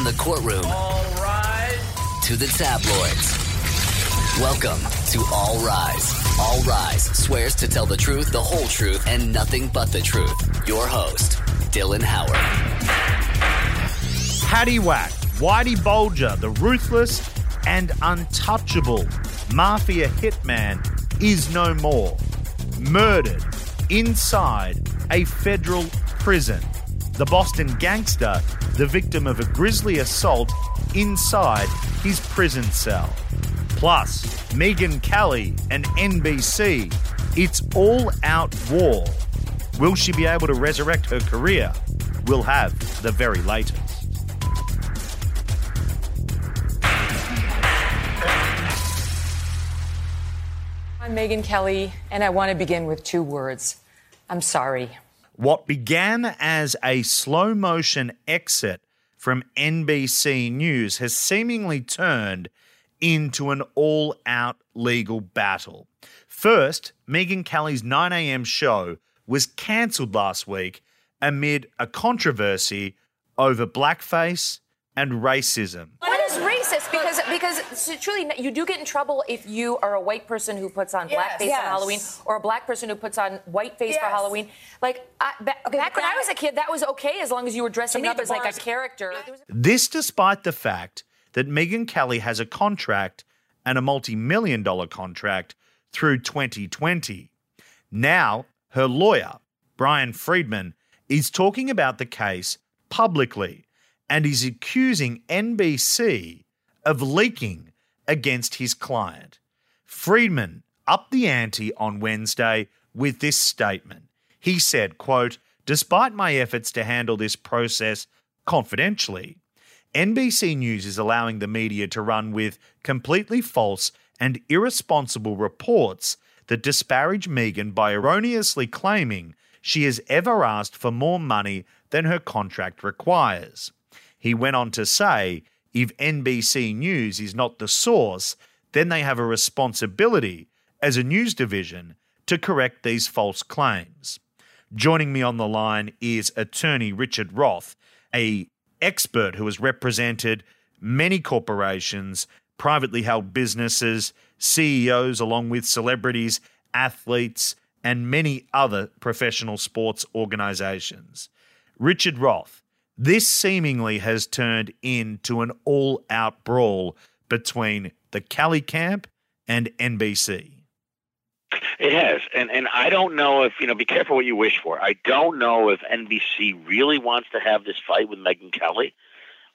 From the courtroom All rise. to the tabloids. Welcome to All Rise. All Rise swears to tell the truth, the whole truth, and nothing but the truth. Your host, Dylan Howard. Paddy Whack, Whitey Bulger, the ruthless and untouchable mafia hitman is no more. Murdered inside a federal prison. The Boston gangster, the victim of a grisly assault inside his prison cell. Plus, Megyn Kelly and NBC. It's all out war. Will she be able to resurrect her career? We'll have the very latest. I'm Megyn Kelly, and I want to begin with two words. I'm sorry. What began as a slow motion exit from NBC News has seemingly turned into an all out legal battle. First, Megyn Kelly's 9am show was cancelled last week amid a controversy over blackface and racism. What is racist? Because because so truly, you do get in trouble if you are a white person who puts on Yes. blackface Yes. for Halloween, or a black person who puts on whiteface for Yes. Halloween. Like I, back, back when I was a kid, that was okay as long as you were dressing up as like a character. This despite the fact that Megyn Kelly has a contract and a multi million dollar contract through 2020. Now, her lawyer, Bryan Freedman, is talking about the case publicly and is accusing NBC of leaking against his client. Freedman upped the ante on Wednesday with this statement. He said, quote, Despite my efforts to handle this process confidentially, NBC News is allowing the media to run with completely false and irresponsible reports that disparage Megyn by erroneously claiming she has ever asked for more money than her contract requires. He went on to say if NBC News is not the source, then they have a responsibility as a news division to correct these false claims. Joining me on the line is attorney Richard Roth, a expert who has represented many corporations, privately held businesses, CEOs along with celebrities, athletes, and many other professional sports organizations. Richard Roth, this seemingly has turned into an all out brawl between the Kelly camp and NBC. It has, and and I don't know if you know. Be careful what you wish for. I don't know if NBC really wants to have this fight with Megyn Kelly.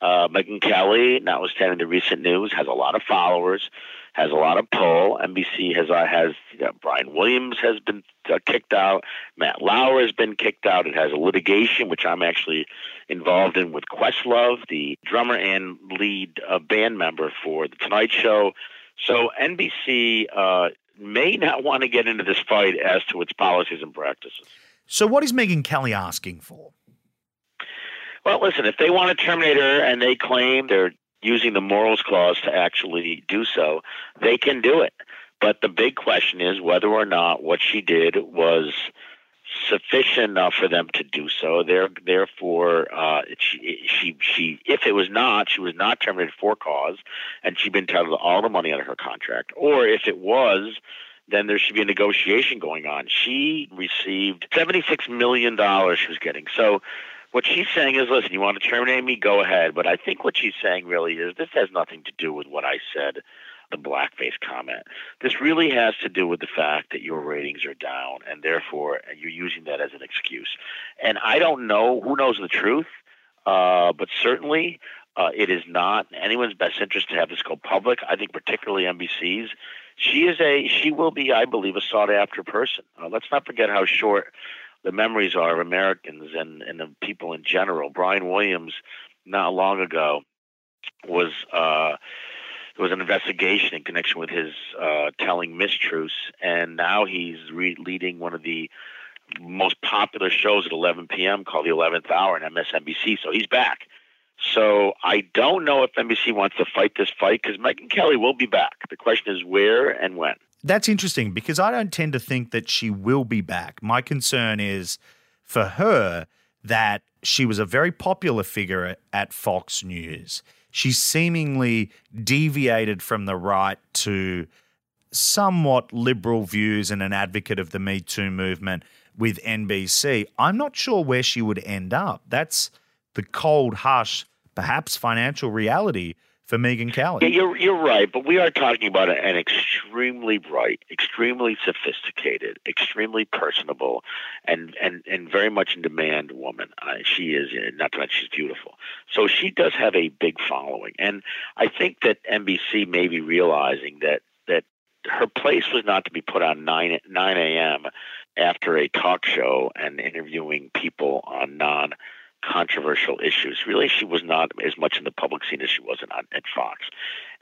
Uh, Megyn Kelly, notwithstanding the recent news, has a lot of followers, has a lot of pull. NBC has uh, has know, Brian Williams has been uh, kicked out. Matt Lauer has been kicked out. It has a litigation which I'm actually involved in with Questlove, the drummer and lead uh, band member for the Tonight Show. So NBC uh, may not want to get into this fight as to its policies and practices. So, what is Megyn Kelly asking for? Well, listen, if they want to terminate her and they claim they're using the morals clause to actually do so, they can do it. But the big question is whether or not what she did was sufficient enough for them to do so. There, therefore, uh, she, she, she, if it was not, she was not terminated for cause, and she'd been entitled to all the money under her contract. Or if it was, then there should be a negotiation going on. She received seventy-six million dollars. She was getting so. What she's saying is, listen, you want to terminate me? Go ahead. But I think what she's saying really is this has nothing to do with what I said, the blackface comment. This really has to do with the fact that your ratings are down, and therefore you're using that as an excuse. And I don't know who knows the truth, uh, but certainly uh, it is not anyone's best interest to have this go public. I think particularly NBC's. She is a she will be, I believe, a sought after person. Uh, let's not forget how short the memories are of Americans and, and of people in general. Brian Williams, not long ago, was uh, there was an investigation in connection with his uh, telling mistruths, and now he's re- leading one of the most popular shows at 11 p.m. called The 11th Hour on MSNBC. So he's back. So I don't know if NBC wants to fight this fight because Megyn Kelly will be back. The question is where and when. That's interesting because I don't tend to think that she will be back. My concern is for her that she was a very popular figure at, Fox News. She seemingly deviated from the right to somewhat liberal views and an advocate of the Me Too movement with NBC. I'm not sure where she would end up. That's the cold, harsh, perhaps financial reality for Megyn Kelly. Yeah, you're you're right, but we are talking about an extremely bright, extremely sophisticated, extremely personable, and and and very much in demand woman. Uh, she is not to mention she's beautiful, so she does have a big following, and I think that NBC may be realizing that that her place was not to be put on nine nine a.m. after a talk show and interviewing people on non controversial issues. Really, she was not as much in the public scene as she was on, at Fox.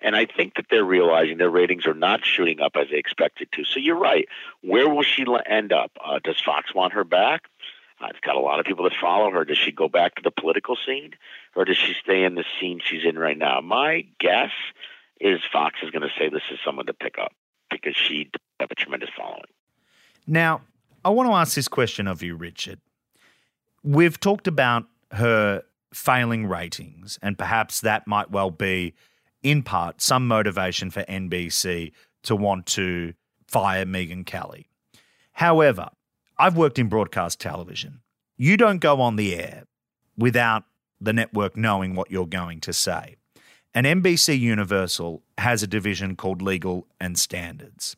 And I think that they're realizing their ratings are not shooting up as they expected to. So you're right. Where will she end up? Uh, does Fox want her back? Uh, it's got a lot of people that follow her. Does she go back to the political scene, or does she stay in the scene she's in right now? My guess is Fox is going to say this is someone to pick up because she have a tremendous following. Now, I want to ask this question of you, Richard. We've talked about her failing ratings, and perhaps that might well be, in part, some motivation for NBC to want to fire Megyn Kelly. However, I've worked in broadcast television. You don't go on the air without the network knowing what you're going to say. And NBC Universal has a division called Legal and Standards.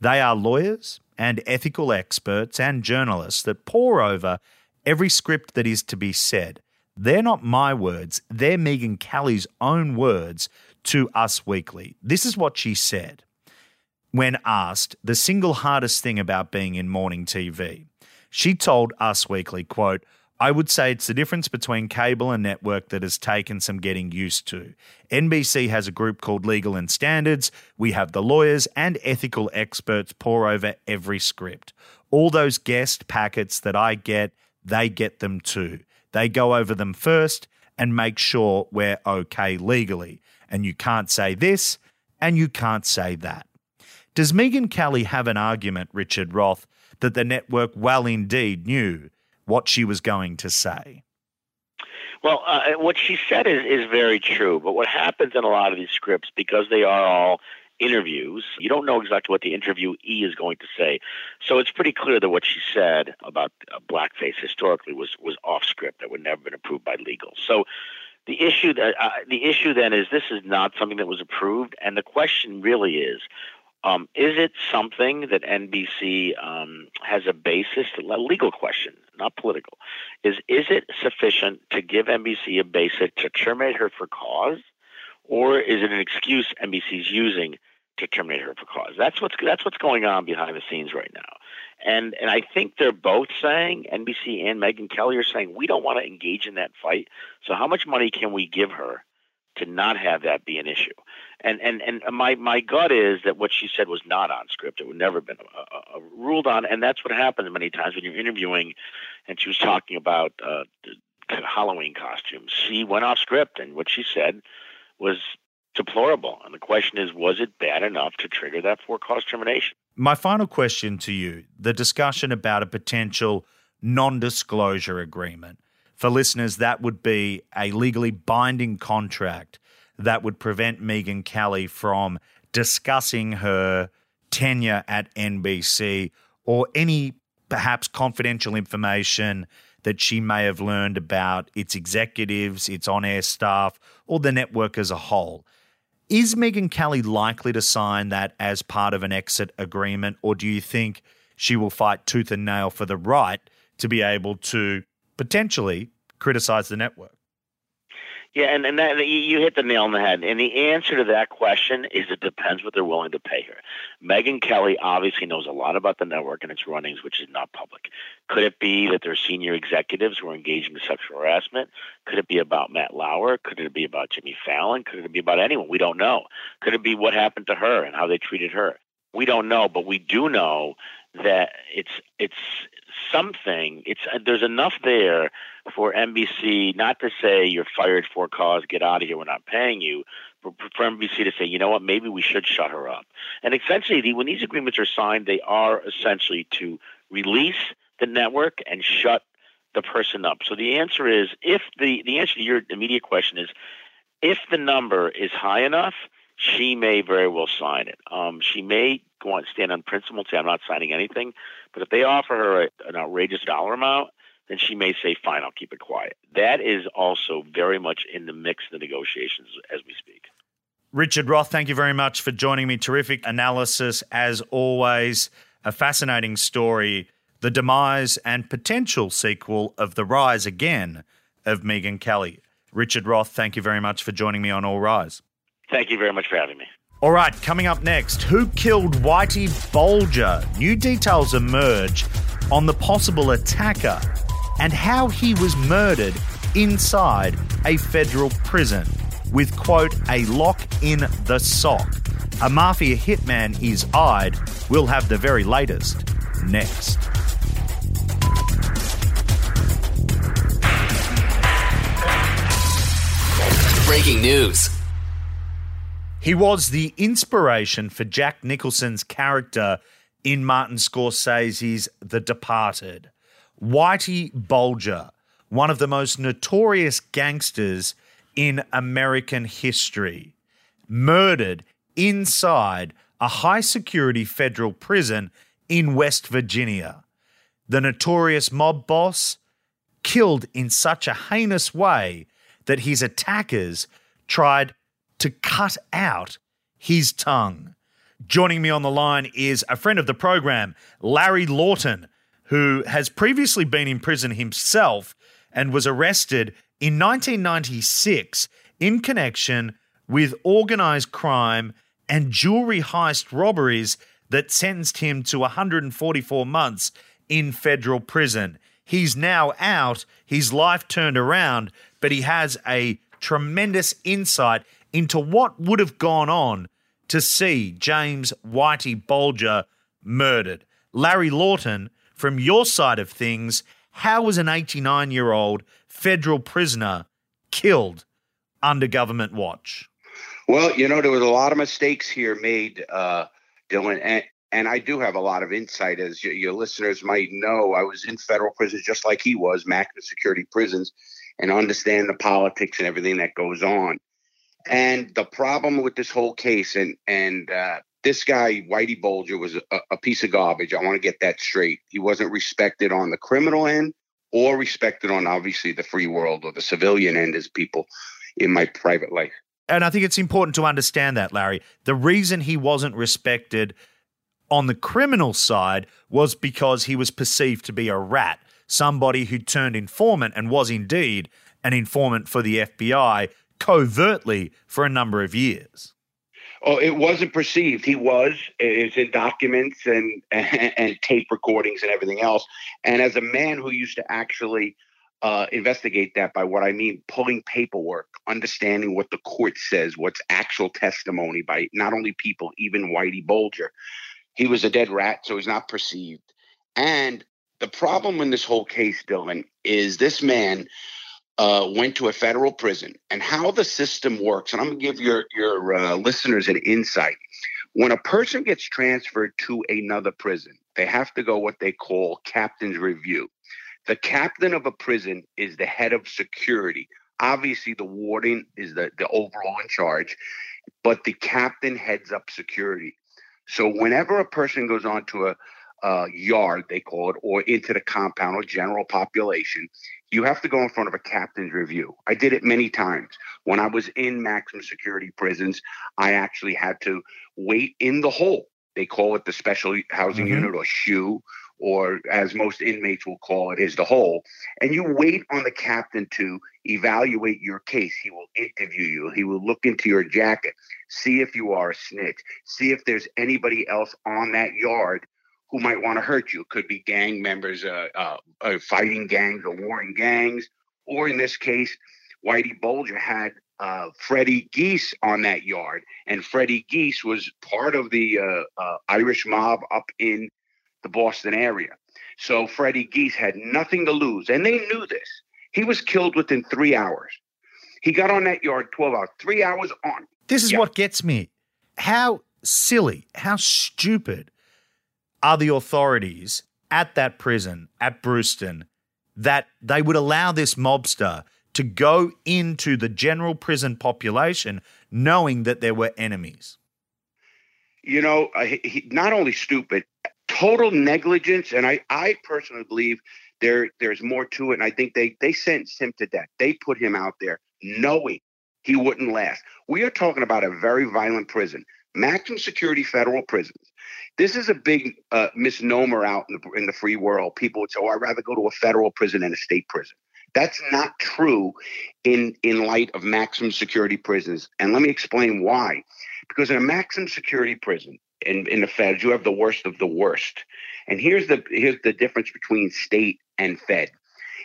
They are lawyers and ethical experts and journalists that pore over every script that is to be said. They're not my words, they're Megyn Kelly's own words to Us Weekly. This is what she said when asked the single hardest thing about being in morning TV. She told Us Weekly, quote, I would say it's the difference between cable and network that has taken some getting used to. NBC has a group called Legal and Standards. We have the lawyers and ethical experts pour over every script. All those guest packets that I get they get them too. They go over them first and make sure we're okay legally. And you can't say this and you can't say that. Does Megyn Kelly have an argument, Richard Roth, that the network well indeed knew what she was going to say? Well, uh, what she said is, is very true. But what happens in a lot of these scripts, because they are all interviews. You don't know exactly what the interviewee is going to say. So it's pretty clear that what she said about uh, blackface historically was, was off script. That would never been approved by legal. So the issue that uh, the issue then is this is not something that was approved, and the question really is. Um, is it something that NBC um, has a basis, a legal question, not political? Is is it sufficient to give NBC a basis to terminate her for cause? Or is it an excuse NBC's using to terminate her for cause? That's what's that's what's going on behind the scenes right now. And and I think they're both saying NBC and Megyn Kelly are saying we don't want to engage in that fight. So how much money can we give her to not have that be an issue? And and and my my gut is that what she said was not on script. It would never have been a, a, a ruled on, and that's what happens many times when you're interviewing. And she was talking about uh, Halloween costumes. She went off script, and what she said was deplorable. And the question is, was it bad enough to trigger that for cause termination? My final question to you the discussion about a potential non disclosure agreement. For listeners, that would be a legally binding contract that would prevent Megyn Kelly from discussing her tenure at NBC or any perhaps confidential information that she may have learned about its executives, its on air staff, or the network as a whole. Is Megyn Kelly likely to sign that as part of an exit agreement, or do you think she will fight tooth and nail for the right to be able to potentially criticize the network? Yeah, and, and that, you hit the nail on the head. And the answer to that question is it depends what they're willing to pay her. Megyn Kelly obviously knows a lot about the network and its runnings, which is not public. Could it be that their senior executives were engaged in sexual harassment? Could it be about Matt Lauer? Could it be about Jimmy Fallon? Could it be about anyone? We don't know. Could it be what happened to her and how they treated her? We don't know, but we do know that it's it's something. It's there's enough there for NBC not to say you're fired for cause, get out of here, we're not paying you, for, for NBC to say, you know what, maybe we should shut her up. And essentially, the, when these agreements are signed, they are essentially to release the network and shut the person up. So the answer is if the the answer to your immediate question is if the number is high enough, she may very well sign it. Um, she may go on stand on principle and say I'm not signing anything, but if they offer her a, an outrageous dollar amount, then she may say, "Fine, I'll keep it quiet." That is also very much in the mix of the negotiations as we speak. Richard Roth, thank you very much for joining me. Terrific analysis, as always. A fascinating story. The demise and potential sequel of The Rise Again of Megyn Kelly. Richard Roth, thank you very much for joining me on All Rise. Thank you very much for having me. All right, coming up next, who killed Whitey Bulger? New details emerge on the possible attacker and how he was murdered inside a federal prison with, quote, a lock in the sock. A mafia hitman is eyed. We'll have the very latest next. Breaking news. He was the inspiration for Jack Nicholson's character in Martin Scorsese's The Departed. Whitey Bulger, one of the most notorious gangsters in American history, murdered inside a high security federal prison in West Virginia. The notorious mob boss killed in such a heinous way that his attackers tried to cut out his tongue. Joining me on the line is a friend of the program, Larry Lawton, who has previously been in prison himself and was arrested in 1996 in connection with organized crime and jewelry heist robberies that sentenced him to 144 months in federal prison. He's now out, his life turned around, but he has a tremendous insight into what would have gone on to see James Whitey Bulger murdered. Larry Lawton, from your side of things, how was an 89 year old federal prisoner killed under government watch? Well, you know, there was a lot of mistakes here made, uh, Dylan, and, and I do have a lot of insight, as your, your listeners might know. I was in federal prisons just like he was, maximum security prisons, and understand the politics and everything that goes on. And the problem with this whole case, and and uh, this guy Whitey Bulger was a, a piece of garbage. I want to get that straight. He wasn't respected on the criminal end, or respected on obviously the free world or the civilian end as people in my private life. And I think it's important to understand that, Larry. The reason he wasn't respected on the criminal side was because he was perceived to be a rat, somebody who turned informant and was indeed an informant for the FBI covertly for a number of years. Oh, it wasn't perceived. He was. It's in documents and, and, and tape recordings and everything else. And as a man who used to actually uh, investigate that by what I mean pulling paperwork, understanding what the court says, what's actual testimony by not only people, even Whitey Bulger. He was a dead rat, so he's not perceived. And the problem in this whole case, Dylan, is this man uh, went to a federal prison and how the system works. And I'm going to give your your uh, listeners an insight. When a person gets transferred to another prison, they have to go what they call captain's review. The captain of a prison is the head of security. Obviously, the warden is the, the overall in charge, but the captain heads up security. So whenever a person goes on to a, a yard, they call it, or into the compound or general population, you have to go in front of a captain's review. I did it many times. When I was in maximum security prisons, I actually had to wait in the hole. They call it the special housing mm-hmm. unit or SHU, or as most inmates will call it, is the hole. And you wait on the captain to evaluate your case. He will interview you. He will look into your jacket, see if you are a snitch, see if there's anybody else on that yard who might want to hurt you. It could be gang members, uh, uh, uh, fighting gangs or warring gangs, or in this case, Whitey Bulger had uh, Freddie Geas on that yard, and Freddie Geas was part of the uh, uh, Irish mob up in the Boston area. So Freddie Geas had nothing to lose, and they knew this. He was killed within three hours. He got on that yard 12 hours, three hours on. This is yeah. what gets me. How silly, how stupid are the authorities at that prison at Brewston that they would allow this mobster to go into the general prison population knowing that there were enemies? You know, he, not only stupid, total negligence. And I, I personally believe there there's more to it. And I think they they sentenced him to death. They put him out there knowing he wouldn't last. We are talking about a very violent prison, maximum security federal prisons. This is a big uh, misnomer out in the, in the free world. People would say, "Oh, I'd rather go to a federal prison than a state prison." That's not true in in light of maximum security prisons. And let me explain why. Because in a maximum security prison, in, in the feds, you have the worst of the worst. And here's the here's the difference between state and fed.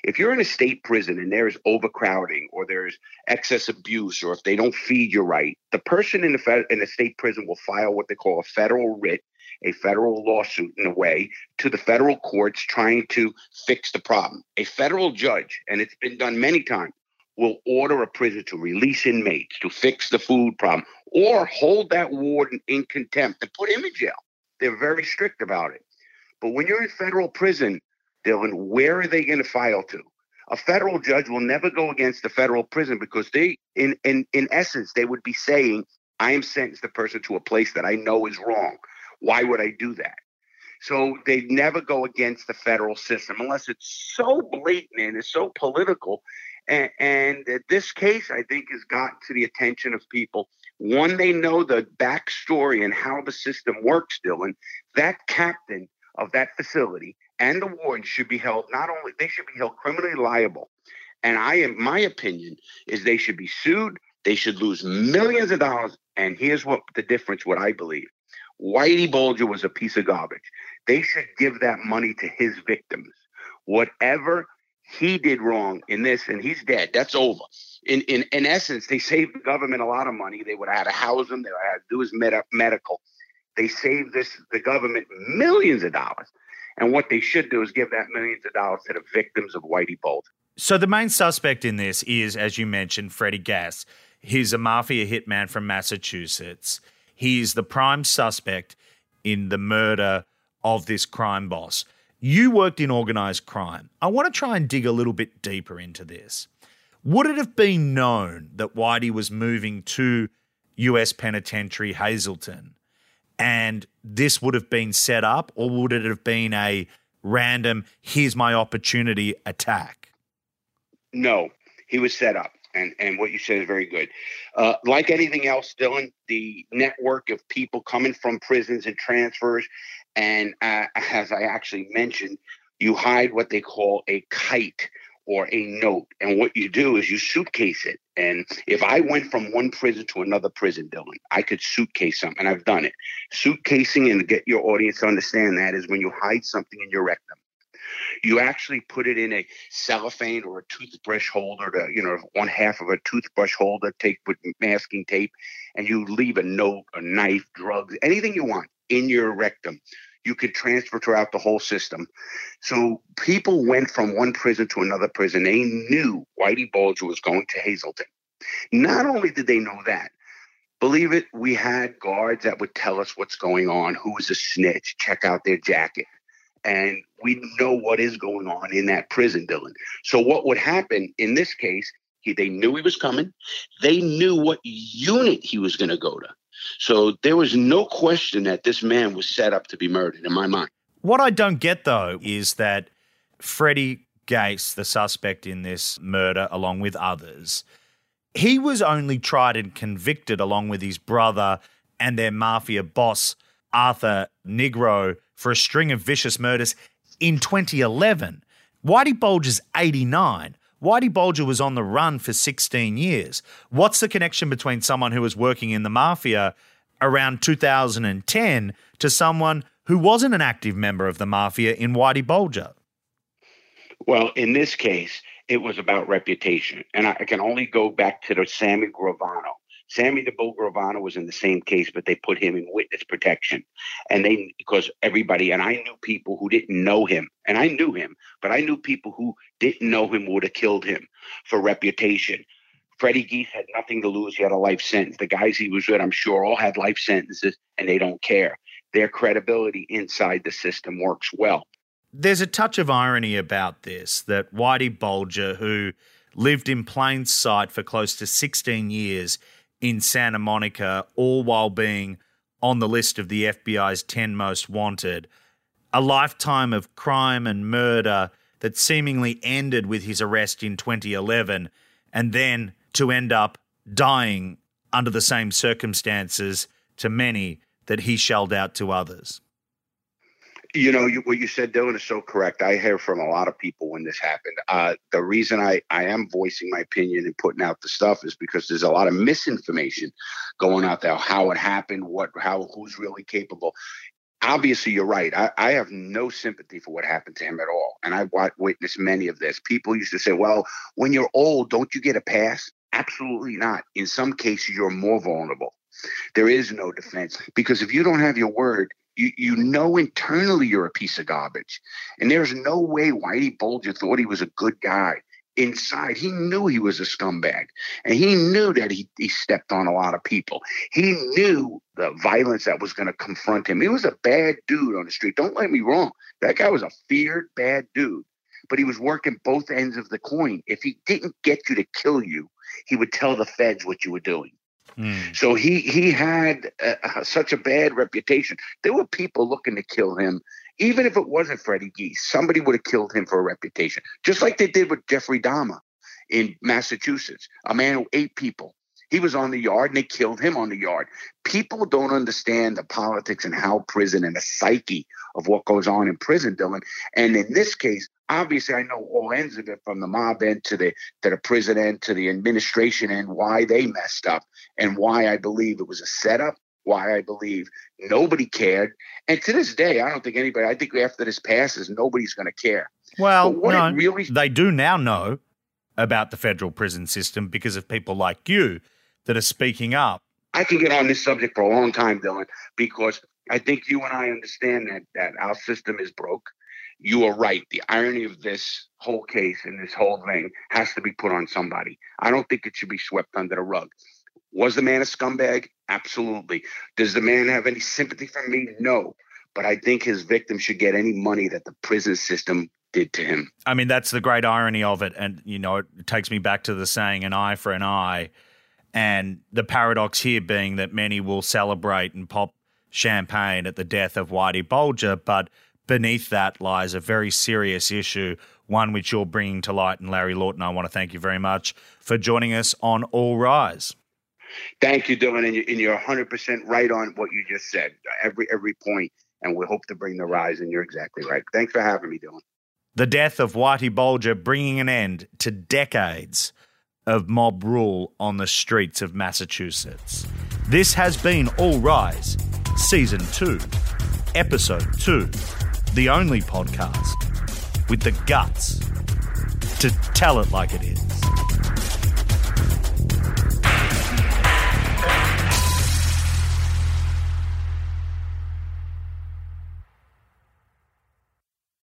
If you're in a state prison and there's overcrowding or there's excess abuse or if they don't feed you right, the person in the in the state prison will file what they call a federal writ, a federal lawsuit in a way to the federal courts trying to fix the problem. A federal judge, and it's been done many times, will order a prison to release inmates to fix the food problem or hold that warden in contempt and put him in jail. They're very strict about it. But when you're in federal prison, Dylan, where are they going to file to? A federal judge will never go against the federal prison because they, in, in, in essence, they would be saying, I am sentenced the person to a place that I know is wrong. Why would I do that? So they never go against the federal system unless it's so blatant and it's so political. And, and this case, I think, has gotten to the attention of people. One, they know the backstory and how the system works, Dylan. That captain of that facility and the warden should be held not only they should be held criminally liable. And I am my opinion is they should be sued, they should lose millions of dollars. And here's what the difference, what I believe. Whitey Bulger was a piece of garbage. They should give that money to his victims. Whatever he did wrong in this, and he's dead. That's over. In in in essence, they saved the government a lot of money. They would have had to house him. They would have had to do his med- medical. They saved this the government millions of dollars. And what they should do is give that millions of dollars to the victims of Whitey Bulger. So the main suspect in this is, as you mentioned, Freddie Geas. He's a mafia hitman from Massachusetts. He's the prime suspect in the murder of this crime boss. You worked in organized crime. I want to try and dig a little bit deeper into this. Would it have been known that Whitey was moving to US Penitentiary Hazelton and this would have been set up, or would it have been a random, here's my opportunity attack? No, he was set up. And, and what you said is very good. Uh, like anything else, Dylan, the network of people coming from prisons and transfers, and uh, as I actually mentioned, you hide what they call a kite or a note. And what you do is you suitcase it. And if I went from one prison to another prison, Dylan, I could suitcase something, and I've done it. Suitcasing and get your audience to understand that is when you hide something in your rectum. You actually put it in a cellophane or a toothbrush holder, to, you know, one half of a toothbrush holder, taped with masking tape, and you leave a note, a knife, drugs, anything you want in your rectum you could transfer throughout the whole system. So people went from one prison to another prison. They knew Whitey Bulger was going to Hazelton. Not only did they know that, believe it, we had guards that would tell us what's going on, who was a snitch, check out their jacket. And we know what is going on in that prison, Dylan. So what would happen in this case, he, they knew he was coming. They knew what unit he was going to go to. So there was no question that this man was set up to be murdered in my mind. What I don't get though is that Freddie Geas, the suspect in this murder, along with others, he was only tried and convicted along with his brother and their mafia boss, Arthur Nigro, for a string of vicious murders in 2011. Whitey Bulger's 89. Whitey Bulger was on the run for 16 years. What's the connection between someone who was working in the mafia around 2010 to someone who wasn't an active member of the mafia in Whitey Bulger? Well, in this case, it was about reputation. And I can only go back to the Sammy Gravano. Sammy the Bull Gravano was in the same case, but they put him in witness protection. And they, because everybody, and I knew people who didn't know him, and I knew him, but I knew people who didn't know him would have killed him for reputation. Freddie Geas had nothing to lose. He had a life sentence. The guys he was with, I'm sure, all had life sentences, and they don't care. Their credibility inside the system works well. there's a touch of irony about this that Whitey Bulger, who lived in plain sight for close to 16 years in Santa Monica, all while being on the list of the FBI's 10 most wanted, a lifetime of crime and murder that seemingly ended with his arrest in 2011, and then to end up dying under the same circumstances to many that he shelled out to others. You know, you, what you said, Dylan, is so correct. I hear from a lot of people when this happened. Uh, the reason I, I am voicing my opinion and putting out the stuff is because there's a lot of misinformation going out there. How it happened, what, how, who's really capable. Obviously, you're right. I, I have no sympathy for what happened to him at all, and I've witnessed many of this. People used to say, "Well, when you're old, don't you get a pass?" Absolutely not. In some cases, you're more vulnerable. There is no defense because if you don't have your word, you, you know internally you're a piece of garbage. And there's no way Whitey Bulger thought he was a good guy. Inside, he knew he was a scumbag. And he knew that he, he stepped on a lot of people. He knew the violence that was going to confront him. He was a bad dude on the street. Don't let me wrong. That guy was a feared bad dude. But he was working both ends of the coin. If he didn't get you to kill you, he would tell the feds what you were doing. Mm. So he he had uh, such a bad reputation. There were people looking to kill him, even if it wasn't Freddie Geas. Somebody would have killed him for a reputation, just like they did with Jeffrey Dahmer in Massachusetts, a man who ate people. He was on the yard and they killed him on the yard. People don't understand the politics and how prison and the psyche of what goes on in prison, Dylan. And in this case, obviously I know all ends of it from the mob end to the to the prison end to the administration end, why they messed up and why I believe it was a setup, why I believe nobody cared. And to this day, I don't think anybody I think after this passes, nobody's gonna care. Well, no, really they do now know about the federal prison system because of people like you that are speaking up. I can get on this subject for a long time, Dylan, because I think you and I understand that that our system is broke. You are right. The irony of this whole case and this whole thing has to be put on somebody. I don't think it should be swept under the rug. Was the man a scumbag? Absolutely. Does the man have any sympathy for me? No. But I think his victim should get any money that the prison system did to him. I mean, that's the great irony of it. And, you know, it takes me back to the saying, an eye for an eye. And the paradox here being that many will celebrate and pop champagne at the death of Whitey Bulger, but beneath that lies a very serious issue, one which you're bringing to light. And Larry Lawton, I want to thank you very much for joining us on All Rise. Thank you, Dylan, and you're 100% right on what you just said, every every point, and we hope to bring the rise, and you're exactly right. Thanks for having me, Dylan. The death of Whitey Bulger bringing an end to decades of mob rule on the streets of Massachusetts. This has been All Rise, Season 2, Episode 2, the only podcast with the guts to tell it like it is.